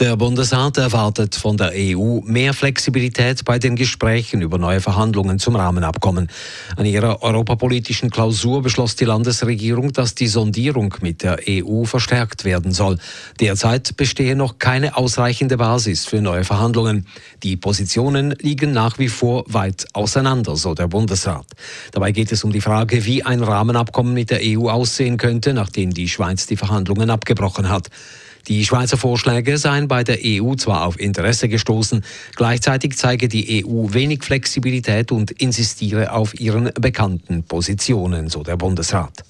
Der Bundesrat erwartet von der EU mehr Flexibilität bei den Gesprächen über neue Verhandlungen zum Rahmenabkommen. An ihrer europapolitischen Klausur beschloss die Landesregierung, dass die Sondierung mit der EU verstärkt werden soll. Derzeit bestehe noch keine ausreichende Basis für neue Verhandlungen. Die Positionen liegen nach wie vor weit auseinander, so der Bundesrat. Dabei geht es um die Frage, wie ein Rahmenabkommen mit der EU aussehen könnte, nachdem die Schweiz die Verhandlungen abgebrochen hat. Die Schweizer Vorschläge seien bei der EU zwar auf Interesse gestoßen, gleichzeitig zeige die EU wenig Flexibilität und insistiere auf ihren bekannten Positionen, so der Bundesrat.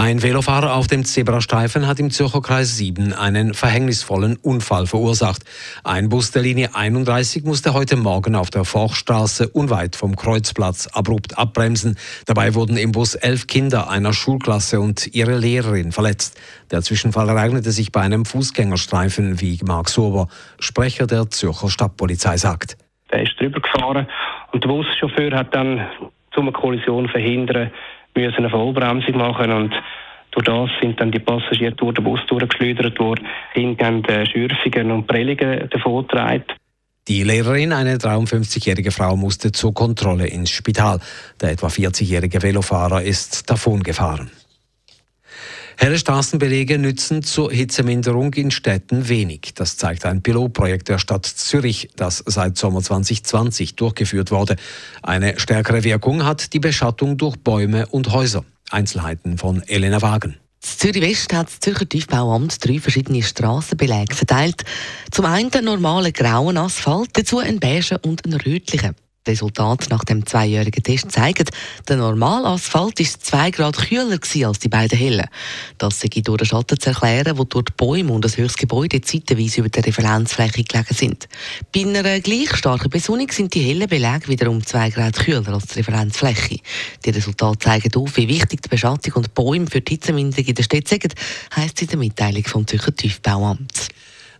Ein Velofahrer auf dem Zebrastreifen hat im Zürcher Kreis 7 einen verhängnisvollen Unfall verursacht. Ein Bus der Linie 31 musste heute Morgen auf der Forchstraße unweit vom Kreuzplatz abrupt abbremsen. Dabei wurden im Bus elf Kinder einer Schulklasse und ihre Lehrerin verletzt. Der Zwischenfall ereignete sich bei einem Fußgängerstreifen, wie Marc Sober, Sprecher der Zürcher Stadtpolizei sagt. Er ist drüber gefahren und der Buschauffeur hat dann, um Kollision verhindern, müssen eine Vollbremsung machen und durch das sind dann die Passagiere durch den Bus durchgeschleudert worden, sind Schürfungen und Prellungen davongetragen. Die Lehrerin, eine 53-jährige Frau, musste zur Kontrolle ins Spital. Der etwa 40-jährige Velofahrer ist davongefahren. Helle Straßenbelege nützen zur Hitzeminderung in Städten wenig. Das zeigt ein Pilotprojekt der Stadt Zürich, das seit Sommer 2020 durchgeführt wurde. Eine stärkere Wirkung hat die Beschattung durch Bäume und Häuser. Einzelheiten von Elena Wagen. Zürich West hat das Zürcher Tiefbauamt drei verschiedene Strassenbeläge verteilt. Zum einen normalen grauen Asphalt, dazu einen beigen und einen rötlichen. Resultat nach dem zweijährigen Test zeigen, der Normalasphalt ist zwei Grad kühler als die beiden hellen. Das sei durch den Schatten zu erklären, wo durch die Bäume und das höchste Gebäude zeitweise über der Referenzfläche gelegen sind. Bei einer gleich starken Besonnung sind die hellen Belege wiederum zwei Grad kühler als die Referenzfläche. Die Resultate zeigen auf, wie wichtig die Beschattung und die Bäume für die Hitzeminderung in der Stadt sind, heisst in der Mitteilung vom Zürcher Tiefbauamt.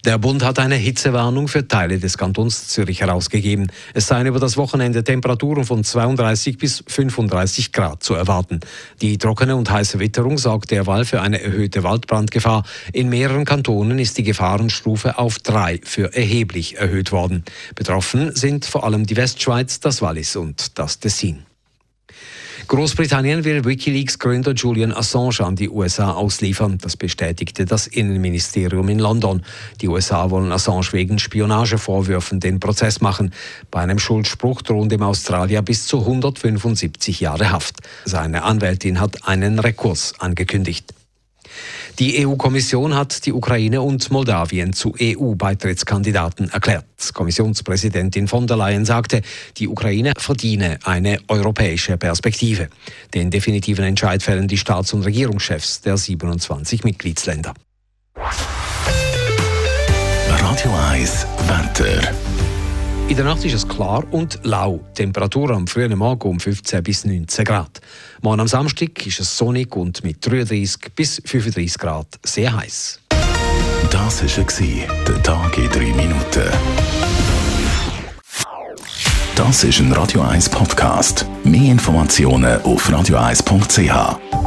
Der Bund hat eine Hitzewarnung für Teile des Kantons Zürich herausgegeben. Es seien über das Wochenende Temperaturen von 32 bis 35 Grad zu erwarten. Die trockene und heiße Witterung sorgt derweil für eine erhöhte Waldbrandgefahr. In mehreren Kantonen ist die Gefahrenstufe auf drei für erheblich erhöht worden. Betroffen sind vor allem die Westschweiz, das Wallis und das Tessin. Großbritannien will Wikileaks-Gründer Julian Assange an die USA ausliefern. Das bestätigte das Innenministerium in London. Die USA wollen Assange wegen Spionagevorwürfen den Prozess machen. Bei einem Schuldspruch drohen dem Australier bis zu 175 Jahre Haft. Seine Anwältin hat einen Rekurs angekündigt. Die EU-Kommission hat die Ukraine und Moldawien zu EU-Beitrittskandidaten erklärt. Kommissionspräsidentin von der Leyen sagte, die Ukraine verdiene eine europäische Perspektive. Den definitiven Entscheid fällen die Staats- und Regierungschefs der 27 Mitgliedsländer. Radio 1 Wetter. In der Nacht ist es klar und lau. Temperatur am frühen Morgen um 15 bis 19 Grad. Morgen am Samstag ist es sonnig und mit 33 bis 35 Grad sehr heiß. Das war der Tag in drei Minuten. Das ist ein Radio 1 Podcast. Mehr Informationen auf radio1.ch.